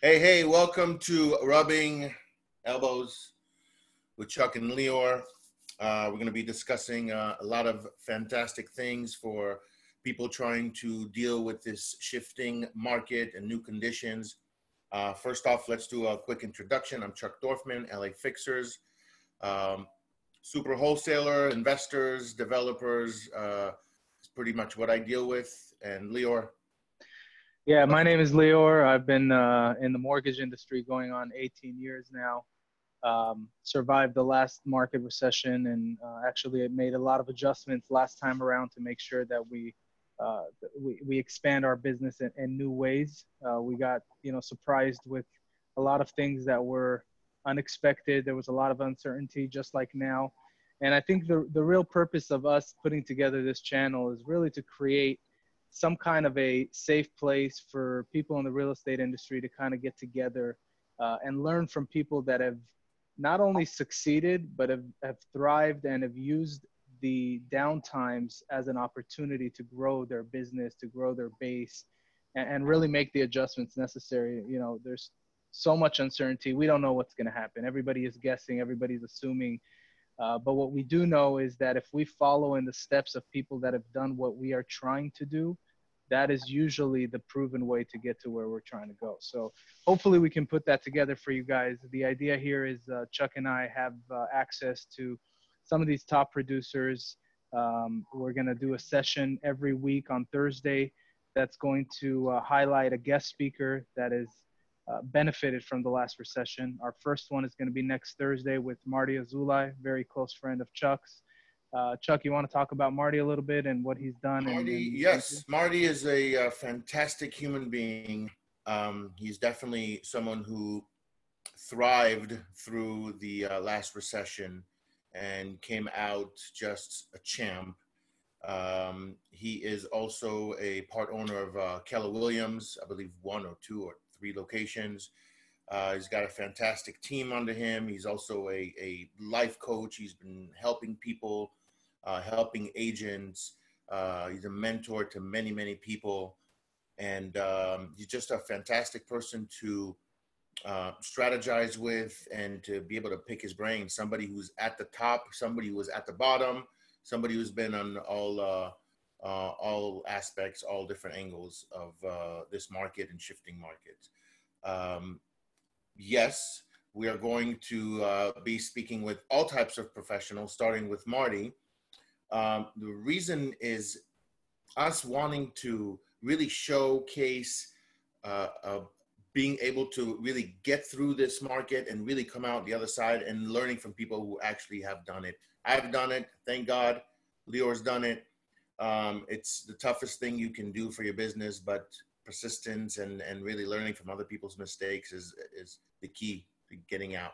Hey, hey, welcome to Rubbing Elbows with Chuck and Lior. Uh, we're going to be discussing uh, a lot of fantastic things for people trying to deal with this shifting market and new conditions. Uh, first off, let's do a quick introduction. I'm Chuck Dorfman, LA Fixers, um, super wholesaler, investors, developers. Uh, is pretty much what I deal with. And Lior. Yeah, my name is Lior. I've been uh, in the mortgage industry going on 18 years now. Um, survived the last market recession and uh, actually made a lot of adjustments last time around to make sure that we uh, we, we expand our business in, in new ways. Uh, we got, you know, surprised with a lot of things that were unexpected. There was a lot of uncertainty, just like now. And I think the, the real purpose of us putting together this channel is really to create some kind of a safe place for people in the real estate industry to kind of get together uh, and learn from people that have not only succeeded, but have, have thrived and have used the downtimes as an opportunity to grow their business, to grow their base, and, and really make the adjustments necessary. You know, there's so much uncertainty. We don't know what's going to happen. Everybody is guessing, everybody's assuming. Uh, but what we do know is that if we follow in the steps of people that have done what we are trying to do, that is usually the proven way to get to where we're trying to go. So hopefully we can put that together for you guys. The idea here is uh, Chuck and I have uh, access to some of these top producers. Um, we're going to do a session every week on Thursday that's going to uh, highlight a guest speaker that is uh, benefited from the last recession. Our first one is going to be next Thursday with Marty Azulai, very close friend of Chuck's. Uh, Chuck, you want to talk about Marty a little bit and what he's done? Marty, and, and yes, Marty is a, uh, fantastic human being. Um, he's definitely someone who thrived through the uh, last recession and came out just a champ. Um, he is also a part owner of uh, Keller Williams, I believe one or two or three locations. Uh, he's got a fantastic team under him. He's also a, a life coach. He's been helping people, uh, helping agents. Uh, he's a mentor to many, many people. And um, he's just a fantastic person to uh, strategize with and to be able to pick his brain. Somebody who's at the top, somebody who was at the bottom, somebody who's been on all uh, uh, all aspects, all different angles of uh, this market and shifting markets. Um, yes, we are going to uh, be speaking with all types of professionals, starting with Marty. Um, the reason is us wanting to really showcase uh, being able to really get through this market and really come out the other side and learning from people who actually have done it. I've done it, thank God. Lior's done it. Um, it's the toughest thing you can do for your business, but persistence and, and really learning from other people's mistakes is, is the key to getting out.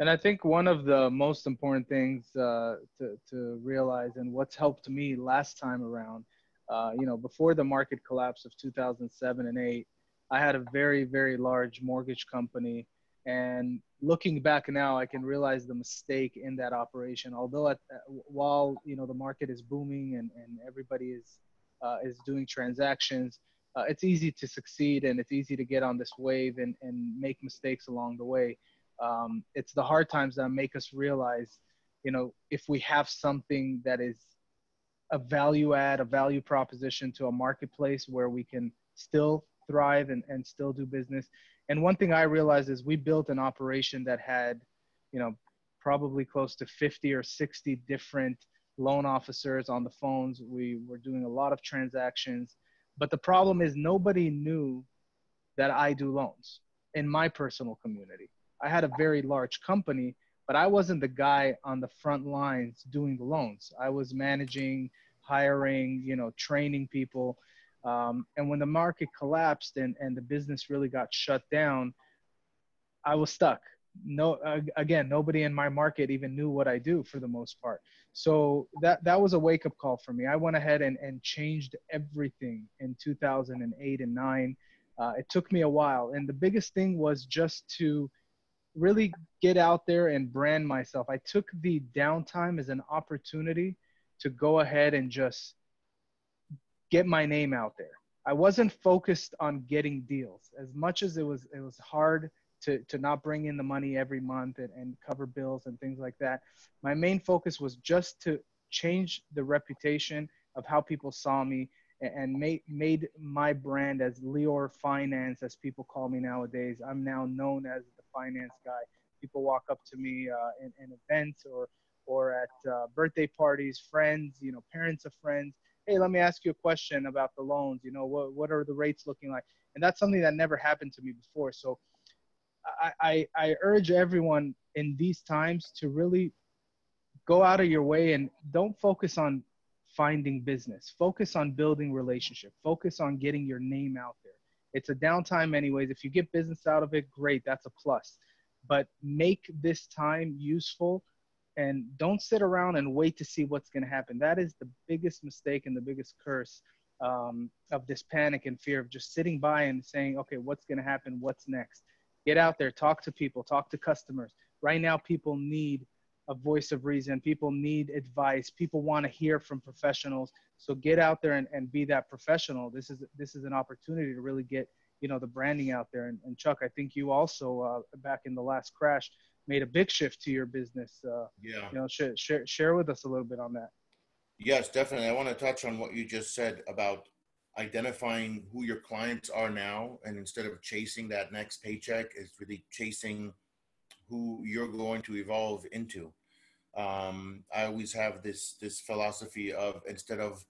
And I think one of the most important things uh, to, to realize and what's helped me last time around, uh, you know, before the market collapse of 2007 and 8, I had a very, very large mortgage company. And looking back now, I can realize the mistake in that operation. Although at, while you know the market is booming and, and everybody is uh, is doing transactions, uh, it's easy to succeed and it's easy to get on this wave and, and make mistakes along the way. Um, it's the hard times that make us realize, you know, if we have something that is a value add, a value proposition to a marketplace where we can still thrive and, and still do business. And one thing I realized is we built an operation that had, you know, probably close to 50 or 60 different loan officers on the phones. We were doing a lot of transactions. But the problem is nobody knew that I do loans in my personal community. I had a very large company, but I wasn't the guy on the front lines doing the loans. I was managing, hiring, you know, training people. Um, and when the market collapsed and, and the business really got shut down, I was stuck. No, uh, again, nobody in my market even knew what I do for the most part. So that that was a wake up call for me. I went ahead and, and changed everything in 2008 and nine. Uh, it took me a while, and the biggest thing was just to really get out there and brand myself. I took the downtime as an opportunity to go ahead and just get my name out there. I wasn't focused on getting deals as much as it was it was hard to to not bring in the money every month and, and cover bills and things like that. My main focus was just to change the reputation of how people saw me and made made my brand as Lior Finance, as people call me nowadays. I'm now known as finance guy. People walk up to me uh, in, in events or or at uh, birthday parties, friends, you know, parents of friends. Hey, let me ask you a question about the loans. You know, what what are the rates looking like? And that's something that never happened to me before. So, I I, I urge everyone in these times to really go out of your way and don't focus on finding business. Focus on building relationship. Focus on getting your name out there. It's a downtime anyways. If you get business out of it, great. That's a plus. But make this time useful and don't sit around and wait to see what's going to happen. That is the biggest mistake and the biggest curse um, of this panic and fear of just sitting by and saying, okay, what's going to happen? What's next? Get out there, talk to people, talk to customers. Right now, people need a voice of reason. People need advice. People want to hear from professionals. So get out there and, and be that professional. This is this is an opportunity to really get you know the branding out there. And, and Chuck, I think you also uh, back in the last crash made a big shift to your business. Uh, yeah. You know, share, share share with us a little bit on that. Yes, definitely. I want to touch on what you just said about identifying who your clients are now, and instead of chasing that next paycheck, is really chasing who you're going to evolve into. Um, I always have this this philosophy of instead of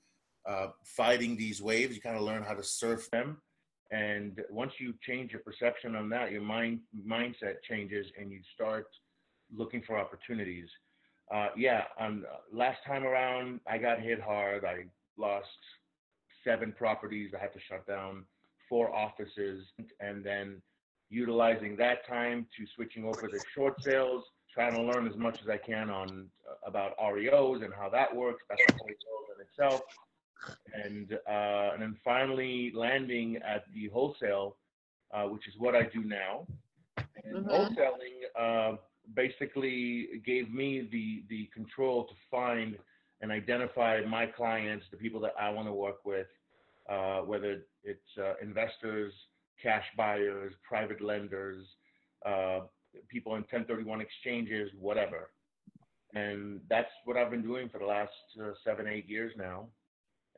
uh, fighting these waves, you kind of learn how to surf them. And once you change your perception on that, your mind mindset changes, and you start looking for opportunities. Uh, yeah, um, last time around, I got hit hard. I lost seven properties. I had to shut down four offices, and then utilizing that time to switching over to short sales, trying to learn as much as I can on uh, about REOs and how that works. That's a whole world in itself. And uh, and then finally landing at the wholesale, uh, which is what I do now. And mm-hmm. wholesaling uh, basically gave me the the control to find and identify my clients, the people that I want to work with, uh, whether it's uh, investors, cash buyers, private lenders, uh, people in 1031 exchanges, whatever. And that's what I've been doing for the last uh, seven, eight years now.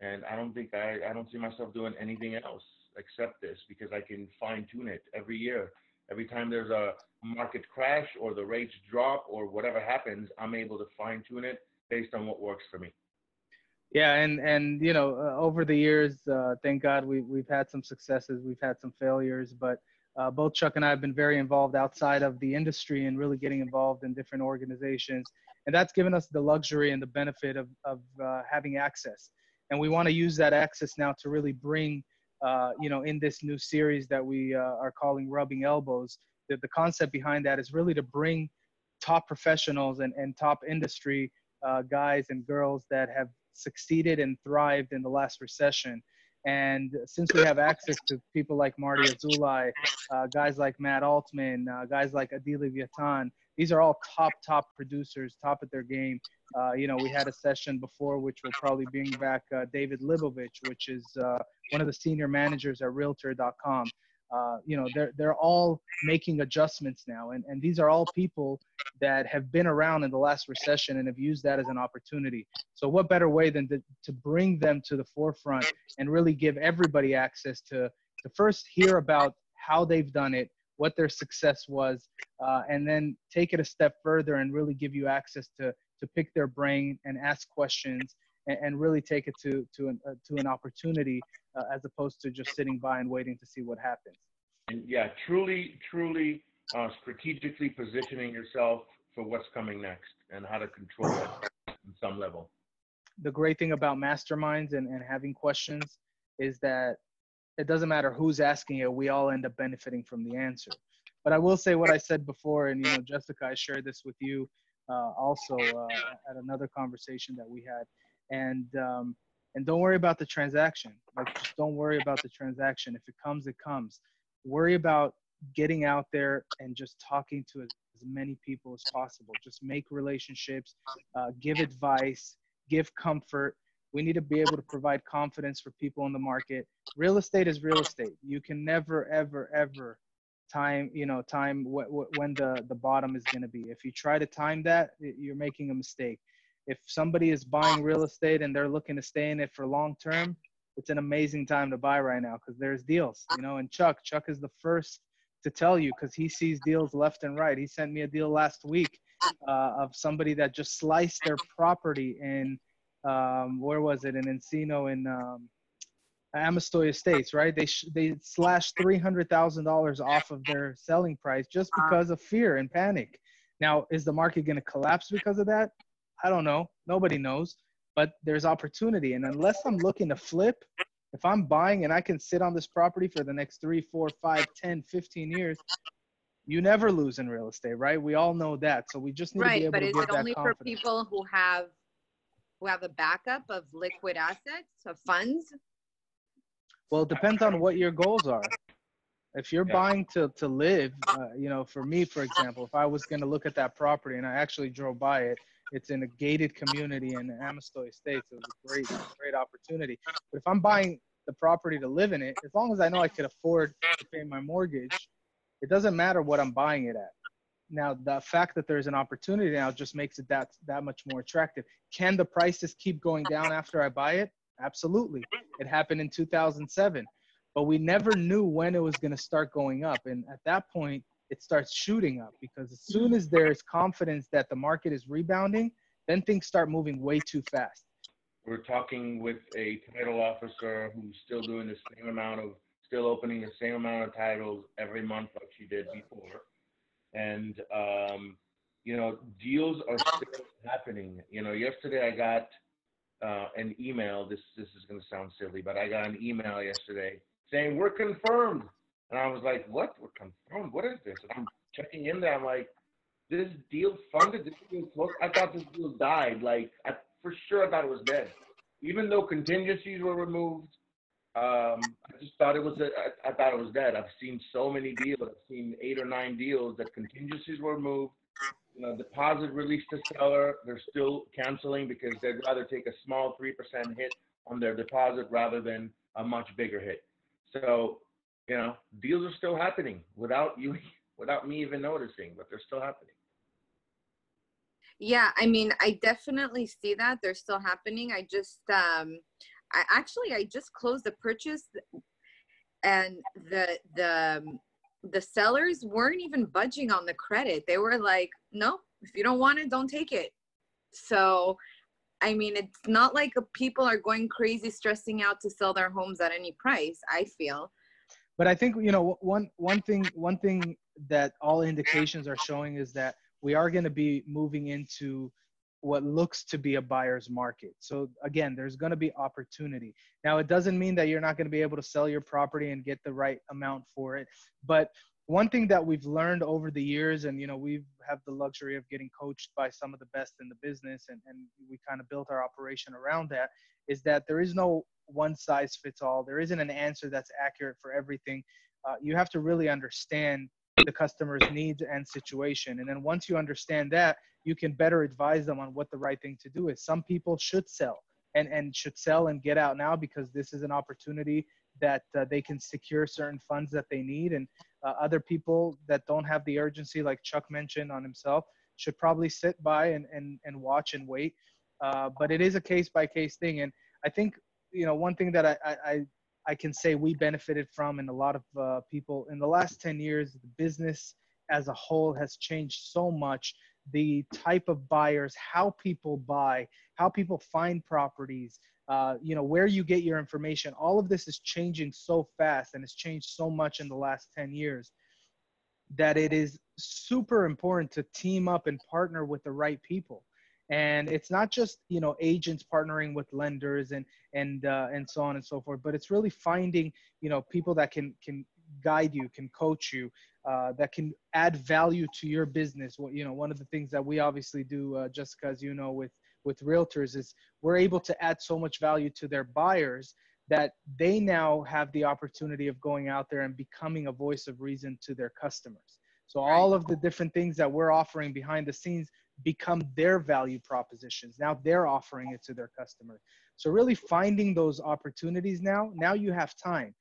And I don't think I, I don't see myself doing anything else except this because I can fine tune it every year. Every time there's a market crash or the rates drop or whatever happens, I'm able to fine tune it based on what works for me. Yeah, and and you know, uh, over the years, uh, thank God we we've had some successes, we've had some failures, but uh, both Chuck and I have been very involved outside of the industry and really getting involved in different organizations, and that's given us the luxury and the benefit of of uh, having access. And we want to use that access now to really bring, uh, you know, in this new series that we uh, are calling "Rubbing Elbows." The, the concept behind that is really to bring top professionals and, and top industry guys and girls that have succeeded and thrived in the last recession. And since we have access to people like Marty Azulai, uh, guys like Matt Altman, uh, guys like Adi Leviatan, these are all top, top producers, top at their game. Uh, you know, we had a session before, which will probably bring back uh, David Libovich, which is uh, one of the senior managers at Realtor.com. Uh, you know, they're they're all making adjustments now, and and these are all people that have been around in the last recession and have used that as an opportunity. So what better way than to, to bring them to the forefront and really give everybody access to to first hear about how they've done it, what their success was, uh, and then take it a step further and really give you access to to pick their brain and ask questions and, and really take it to to an uh, to an opportunity uh, as opposed to just sitting by and waiting to see what happens. And yeah, truly, truly uh, strategically positioning yourself for what's coming next and how to control it in some level. The great thing about masterminds and, and having questions is that it doesn't matter who's asking it, we all end up benefiting from the answer. But I will say what I said before, and you know, Jessica, I shared this with you uh, also uh, at another conversation that we had and um, and don't worry about the transaction. Like just don't worry about the transaction. If it comes, it comes. Worry about getting out there and just talking to as, many people as possible. Just make relationships, uh, give advice, give comfort, We need to be able to provide confidence for people in the market. Real estate is real estate. You can never, ever, ever time, you know, time wh- wh- when the, the bottom is going to be. If you try to time that, you're making a mistake. If somebody is buying real estate and they're looking to stay in it for long term, it's an amazing time to buy right now because there's deals, you know. And Chuck, Chuck is the first to tell you because he sees deals left and right. He sent me a deal last week uh, of somebody that just sliced their property in um, where was it in Encino in um, Amestoy Estates, right? They sh- they slashed three hundred thousand dollars off of their selling price just because of fear and panic. Now, is the market going to collapse because of that? I don't know. Nobody knows. But there's opportunity, and unless I'm looking to flip, if I'm buying and I can sit on this property for the next three, four, five, 10, 15 years, you never lose in real estate, right? We all know that. So we just need right, to be able but to it's give that only for people who have who have a backup of liquid assets of funds. Well, it depends on what your goals are. If you're Yeah. buying to to live, uh, you know, for me, for example, if I was going to look at that property and I actually drove by it, it's in a gated community in Amestoy Estates. It was a great, great opportunity. But if I'm buying the property to live in it, as long as I know I could afford to pay my mortgage, it doesn't matter what I'm buying it at. Now, the fact that there's an opportunity now just makes it that that much more attractive. Can the prices keep going down after I buy it? Absolutely. It happened in 2007, but we never knew when it was going to start going up. And at that point, it starts shooting up because as soon as there's confidence that the market is rebounding, then things start moving way too fast. We're talking with a title officer who's still doing the same amount of, still opening the same amount of titles every month like she did before. And, um, you know, deals are still happening. You know, yesterday I got uh, an email. This this is going to sound silly, but I got an email yesterday saying we're confirmed, and I was like, "What? We're confirmed? What is this?" And I'm checking in there. I'm like, "This deal funded? This deal closed? I thought this deal died. Like, I, for sure, I thought it was dead. Even though contingencies were removed, um, I just thought it was. A, I, I thought it was dead. I've seen so many deals. I've seen eight or nine deals that contingencies were removed. You know, deposit released to seller. They're still canceling because they'd rather take a small three percent hit on their deposit rather than a much bigger hit. So, you know, deals are still happening without you, without me even noticing, but they're still happening. Yeah, I mean, I definitely see that they're still happening. I just, um, I actually, I just closed the purchase, and the the um, the sellers weren't even budging on the credit. They were like, "No, if you don't want it, don't take it." So, I mean, it's not like people are going crazy stressing out to sell their homes at any price. I feel. But I think you know one one thing one thing that all indications are showing is that we are going to be moving into what looks to be a buyer's market. So again, there's going to be opportunity. Now, it doesn't mean that you're not going to be able to sell your property and get the right amount for it, but one thing that we've learned over the years and you know we have the luxury of getting coached by some of the best in the business and, and we kind of built our operation around that is that there is no one size fits all. There isn't an answer that's accurate for everything. Uh, you have to really understand the customer's needs and situation and then once you understand that you can better advise them on what the right thing to do is. Some people should sell and and should sell and get out now because this is an opportunity that uh, they can secure certain funds that they need. And uh, other people that don't have the urgency like chuck mentioned on himself should probably sit by and and, and watch and wait. Uh, but it is a case by case thing. And i think you know one thing that I, I i can say we benefited from and a lot of uh, people in the last 10 years the business as a whole has changed so much the type of buyers how people buy how people find properties uh, you know where you get your information. All of this is changing so fast and it's changed so much in the last 10 years that it is super important to team up and partner with the right people. And it's not just you know agents partnering with lenders and and uh, and so on and so forth but it's really finding you know people that can can guide you can coach you uh, that can add value to your business well, you know one of the things that we obviously do uh, jessica as you know with with realtors is we're able to add so much value to their buyers that they now have the opportunity of going out there and becoming a voice of reason to their customers. So all of the different things that we're offering behind the scenes become their value propositions. Now they're offering it to their customer. So really finding those opportunities now, now you have time.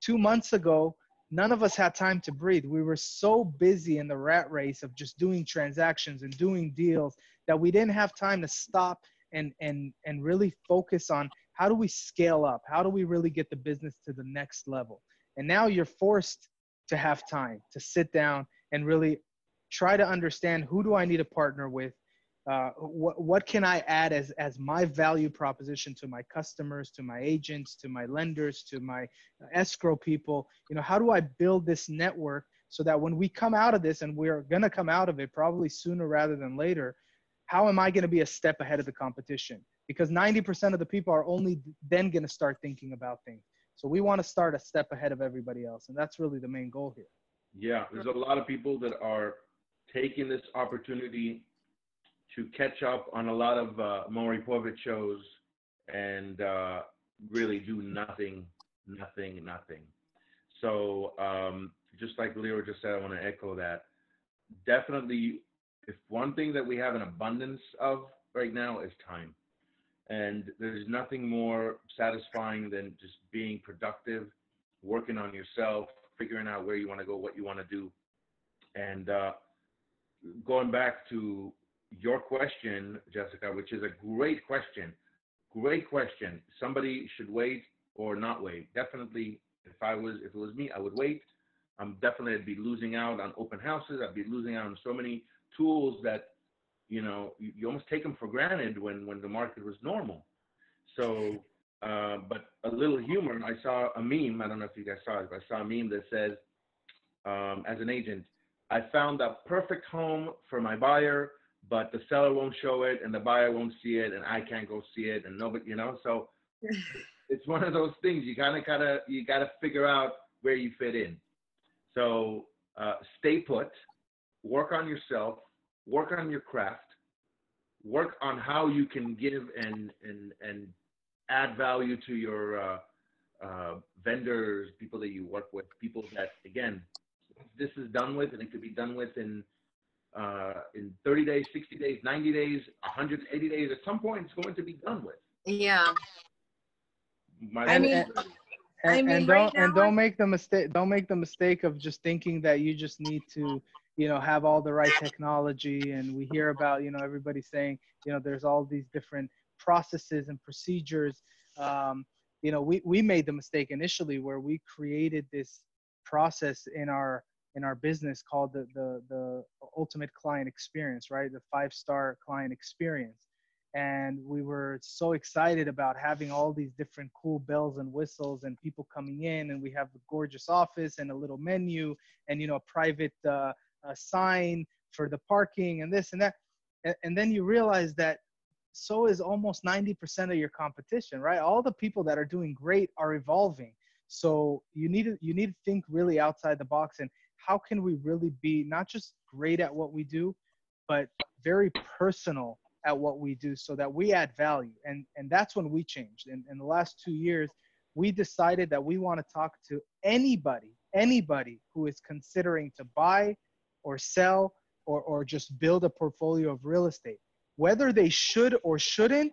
Two months ago, none of us had time to breathe. We were so busy in the rat race of just doing transactions and doing deals that we didn't have time to stop and and and really focus on how do we scale up? How do we really get the business to the next level? And now you're forced to have time to sit down and really try to understand who do I need to partner with? Uh, what, what can I add as, as my value proposition to my customers, to my agents, to my lenders, to my escrow people? You know, how do I build this network so that when we come out of this, and we're going to come out of it probably sooner rather than later, how am I going to be a step ahead of the competition? Because 90% of the people are only then going to start thinking about things. So we want to start a step ahead of everybody else. And that's really the main goal here. Yeah, there's a lot of people that are taking this opportunity to catch up on a lot of uh, Maury Povich shows and uh, really do nothing, nothing, nothing. So um, just like Leo just said, I want to echo that. Definitely, if one thing that we have an abundance of right now is time. And there's nothing more satisfying than just being productive, working on yourself, figuring out where you want to go, what you want to do. And uh, going back to your question, Jessica, which is a great question. Great question. Somebody should wait or not wait. Definitely, if I was, if it was me, I would wait. I'm definitely I'd be losing out on open houses. I'd be losing out on so many tools that, you know, you, you almost take them for granted when when the market was normal. So, uh, but a little humor. I saw a meme. I don't know if you guys saw it. But I saw a meme that says, um, as an agent, I found a perfect home for my buyer but the seller won't show it and the buyer won't see it and I can't go see it and nobody, you know, so it's one of those things you kind of gotta, you gotta figure out where you fit in. So uh, stay put, work on yourself, work on your craft, work on how you can give and, and, and add value to your uh, uh, vendors, people that you work with, people that, again, this is done with and it could be done with in uh, in 30 days, 60 days, 90 days, 180 days. At some point, it's going to be done with. Yeah. My I mean, and, and, I mean, and don't and don't make the mistake. Don't make the mistake of just thinking that you just need to, you know, have all the right technology. And we hear about, you know, everybody saying, you know, there's all these different processes and procedures. Um, you know, we we made the mistake initially where we created this process in our in our business called the the the ultimate client experience, right? The five star client experience. And we were so excited about having all these different cool bells and whistles and people coming in, and we have a gorgeous office and a little menu and you know a private uh, a sign for the parking and this and that. And, and then you realize that so is almost 90% of your competition, right? All the people that are doing great are evolving. So you need to you need to think really outside the box and how can we really be not just great at what we do, but very personal at what we do so that we add value. And, and that's when we changed. In, in the last two years, we decided that we want to talk to anybody, anybody who is considering to buy or sell or, or just build a portfolio of real estate. Whether they should or shouldn't,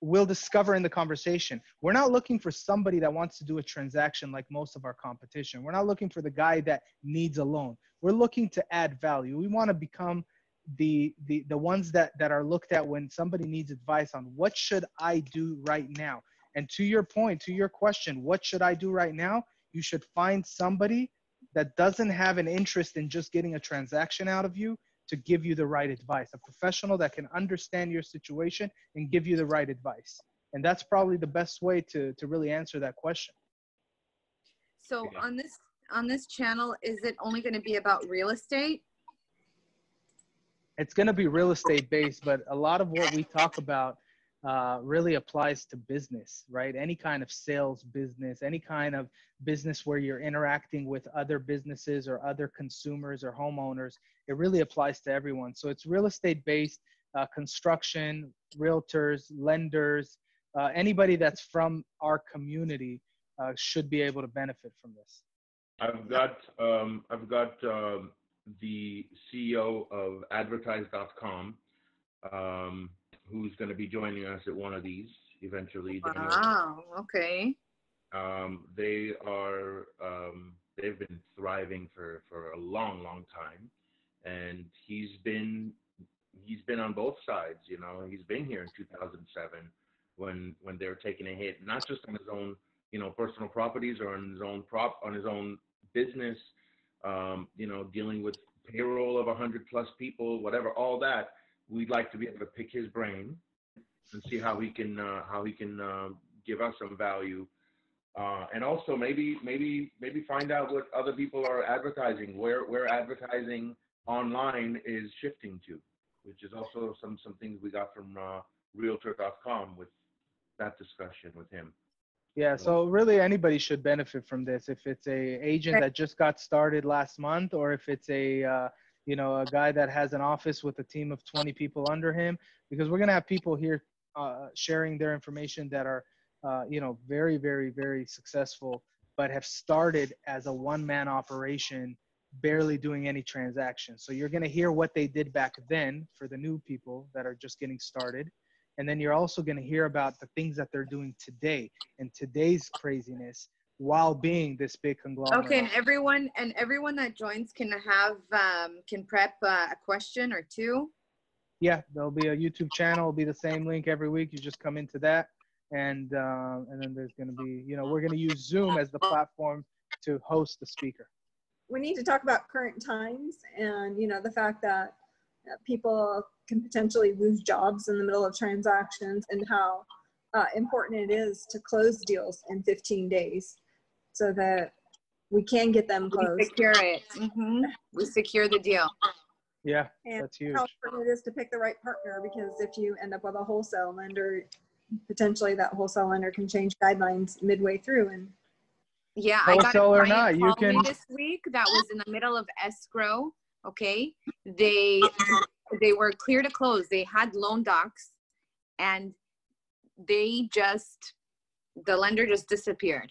we'll discover in the conversation. We're not looking for somebody that wants to do a transaction like most of our competition. We're not looking for the guy that needs a loan. We're looking to add value. We want to become the the the ones that that are looked at when somebody needs advice on what should I do right now. And to your point, to your question, what should I do right now? You should find somebody that doesn't have an interest in just getting a transaction out of you, to give you the right advice, a professional that can understand your situation and give you the right advice. And that's probably the best way to, to really answer that question. So on this on this channel, is it only going to be about real estate? It's going to be real estate based, but a lot of what we talk about uh, really applies to business, right? Any kind of sales business, any kind of business where you're interacting with other businesses or other consumers or homeowners, it really applies to everyone. So it's real estate based, uh, construction, realtors, lenders, uh, anybody that's from our community uh, should be able to benefit from this. I've got um, I've got um, the CEO of Advertise.com. Um, who's going to be joining us at one of these. eventually. Wow. Okay. Um, they are um, they've been thriving for for a long, long time, and he's been he's been on both sides. You know, he's been here in 2007 when when they were taking a hit, not just on his own you know personal properties or on his own prop on his own business. Um, you know, dealing with payroll of 100 plus people, whatever, all that. We'd like to be able to pick his brain and see how he can uh, how he can uh, give us some value uh, and also maybe maybe maybe find out what other people are advertising, where where advertising online is shifting to, which is also some some things we got from uh, Realtor.com with that discussion with him. Yeah, so really anybody should benefit from this. If it's a agent that just got started last month, or if it's a uh, you know a guy that has an office with a team of 20 people under him, because we're gonna have people here uh, sharing their information that are uh, you know very very very successful, but have started as a one-man operation, barely doing any transactions. So you're gonna hear what they did back then for the new people that are just getting started and then you're also going to hear about the things that they're doing today and today's craziness while being this big conglomerate. Okay, and everyone and everyone that joins can have um, can prep uh, a question or two. Yeah, there'll be a YouTube channel. It'll be the same link every week. You just come into that, and uh, and then there's going to be you know we're going to use Zoom as the platform to host the speaker. we need to talk about current times and you know the fact that people can potentially lose jobs in the middle of transactions and how uh, important it is to close deals in 15 days so that we can get them We secure it. hmm We secure the deal. Yeah, and that's huge. how important it is to pick the right partner because if you end up with a wholesale lender potentially that wholesale lender can change guidelines midway through and Yeah, I got a Wholesale or client not, you call me can- this week that was in the middle of escrow. Okay, they they were clear to close. They had loan docs, and they just the lender just disappeared.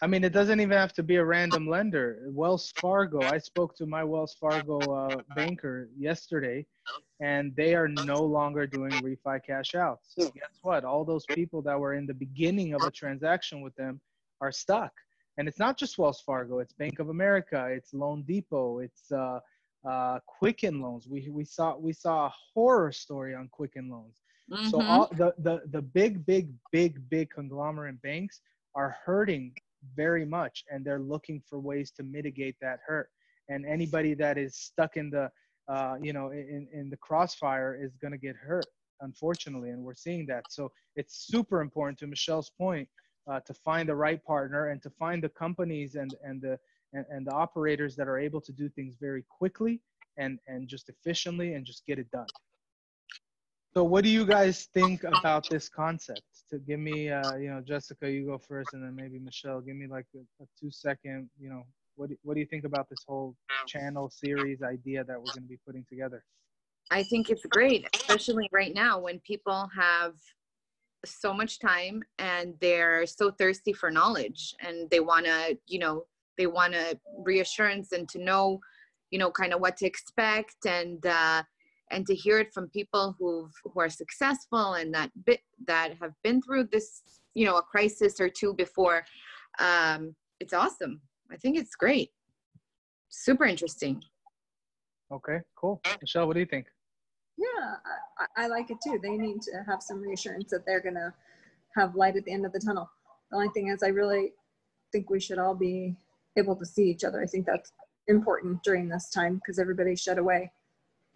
I mean, it doesn't even have to be a random lender. Wells Fargo. I spoke to my Wells Fargo uh, banker yesterday, and they are no longer doing refi cash outs. So guess what? All those people that were in the beginning of a transaction with them are stuck. And it's not just Wells Fargo. It's Bank of America. It's Loan Depot. It's uh, uh, Quicken Loans. We we saw we saw a horror story on Quicken Loans. So Mhm. all the, the the big big big big conglomerate banks are hurting very much and they're looking for ways to mitigate that hurt. And anybody that is stuck in the uh, you know in, in the crossfire is going to get hurt unfortunately and we're seeing that. So it's super important to michelle's point uh, to find the right partner and to find the companies and and the and, and the operators that are able to do things very quickly and and just efficiently and just get it done so what do you guys think about this concept? To give me, uh, you know, Jessica, you go first, and then maybe Michelle. Give me like a, a two second, you know, what do, what do you think about this whole channel series idea that we're going to be putting together? I think it's great, especially right now when people have so much time and they're so thirsty for knowledge and they want to, you know, they want to reassurance and to know, you know, kind of what to expect and uh, and to hear it from people who who are successful and that bit that have been through this, you know, a crisis or two before. Um, it's awesome. I think it's great. Super interesting. Okay, cool. Michelle, what do you think? yeah I, I like it too they need to have some reassurance that they're gonna have light at the end of the tunnel the only thing is i really think we should all be able to see each other i think that's important during this time because everybody's shut away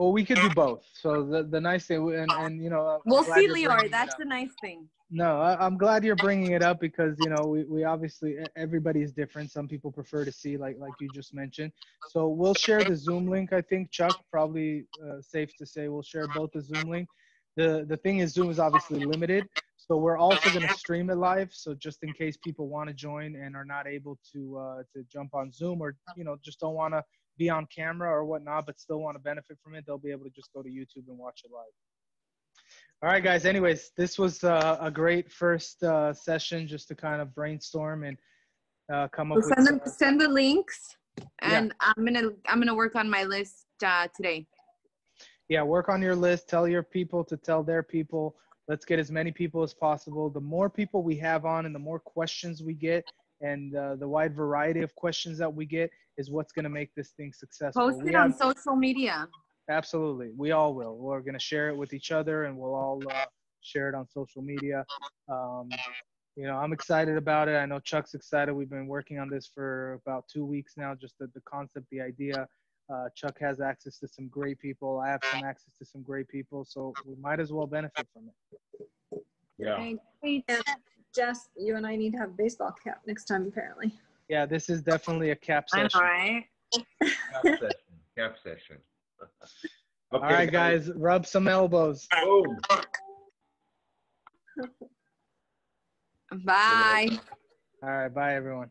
Well, we could do both. So the the nice thing, and and you know, I'm We'll see, you're Lior. That's the nice thing. No, I, I'm glad you're bringing it up because you know we, we obviously everybody's different. Some people prefer to see like like you just mentioned. So we'll share the Zoom link. I think Chuck probably uh, safe to say we'll share both the Zoom link. The the thing is Zoom is obviously limited, so we're also going to stream it live. So just in case people want to join and are not able to uh, to jump on Zoom or you know just don't want to be on camera or whatnot, but still want to benefit from it, they'll be able to just go to YouTube and watch it live. All right, guys. Anyways, this was uh, a great first uh, session just to kind of brainstorm and uh, come up We'll with. send them uh, send the links, Yeah. and I'm gonna I'm gonna work on my list uh, today. yeah, work on your list. Tell your people to tell their people. let's get as many people as possible. The more people we have on and the more questions we get and uh, the wide variety of questions that we get is what's going to make this thing successful. Post We it on social media. Absolutely. We all will. We're going to share it with each other and we'll all uh, share it on social media. Um, you know, I'm excited about it. I know Chuck's excited. We've been working on this for about two weeks now, just the, the concept, the idea. Uh, Chuck has access to some great people. I have some access to some great people. So we might as well benefit from it. Yeah. Okay, great. And Jess, you and I need to have a baseball cap next time, apparently. Yeah, this is definitely a cap session. right? Cap session. Cap session. All right, guys, rub some elbows. Boom. Bye. All right, bye, everyone.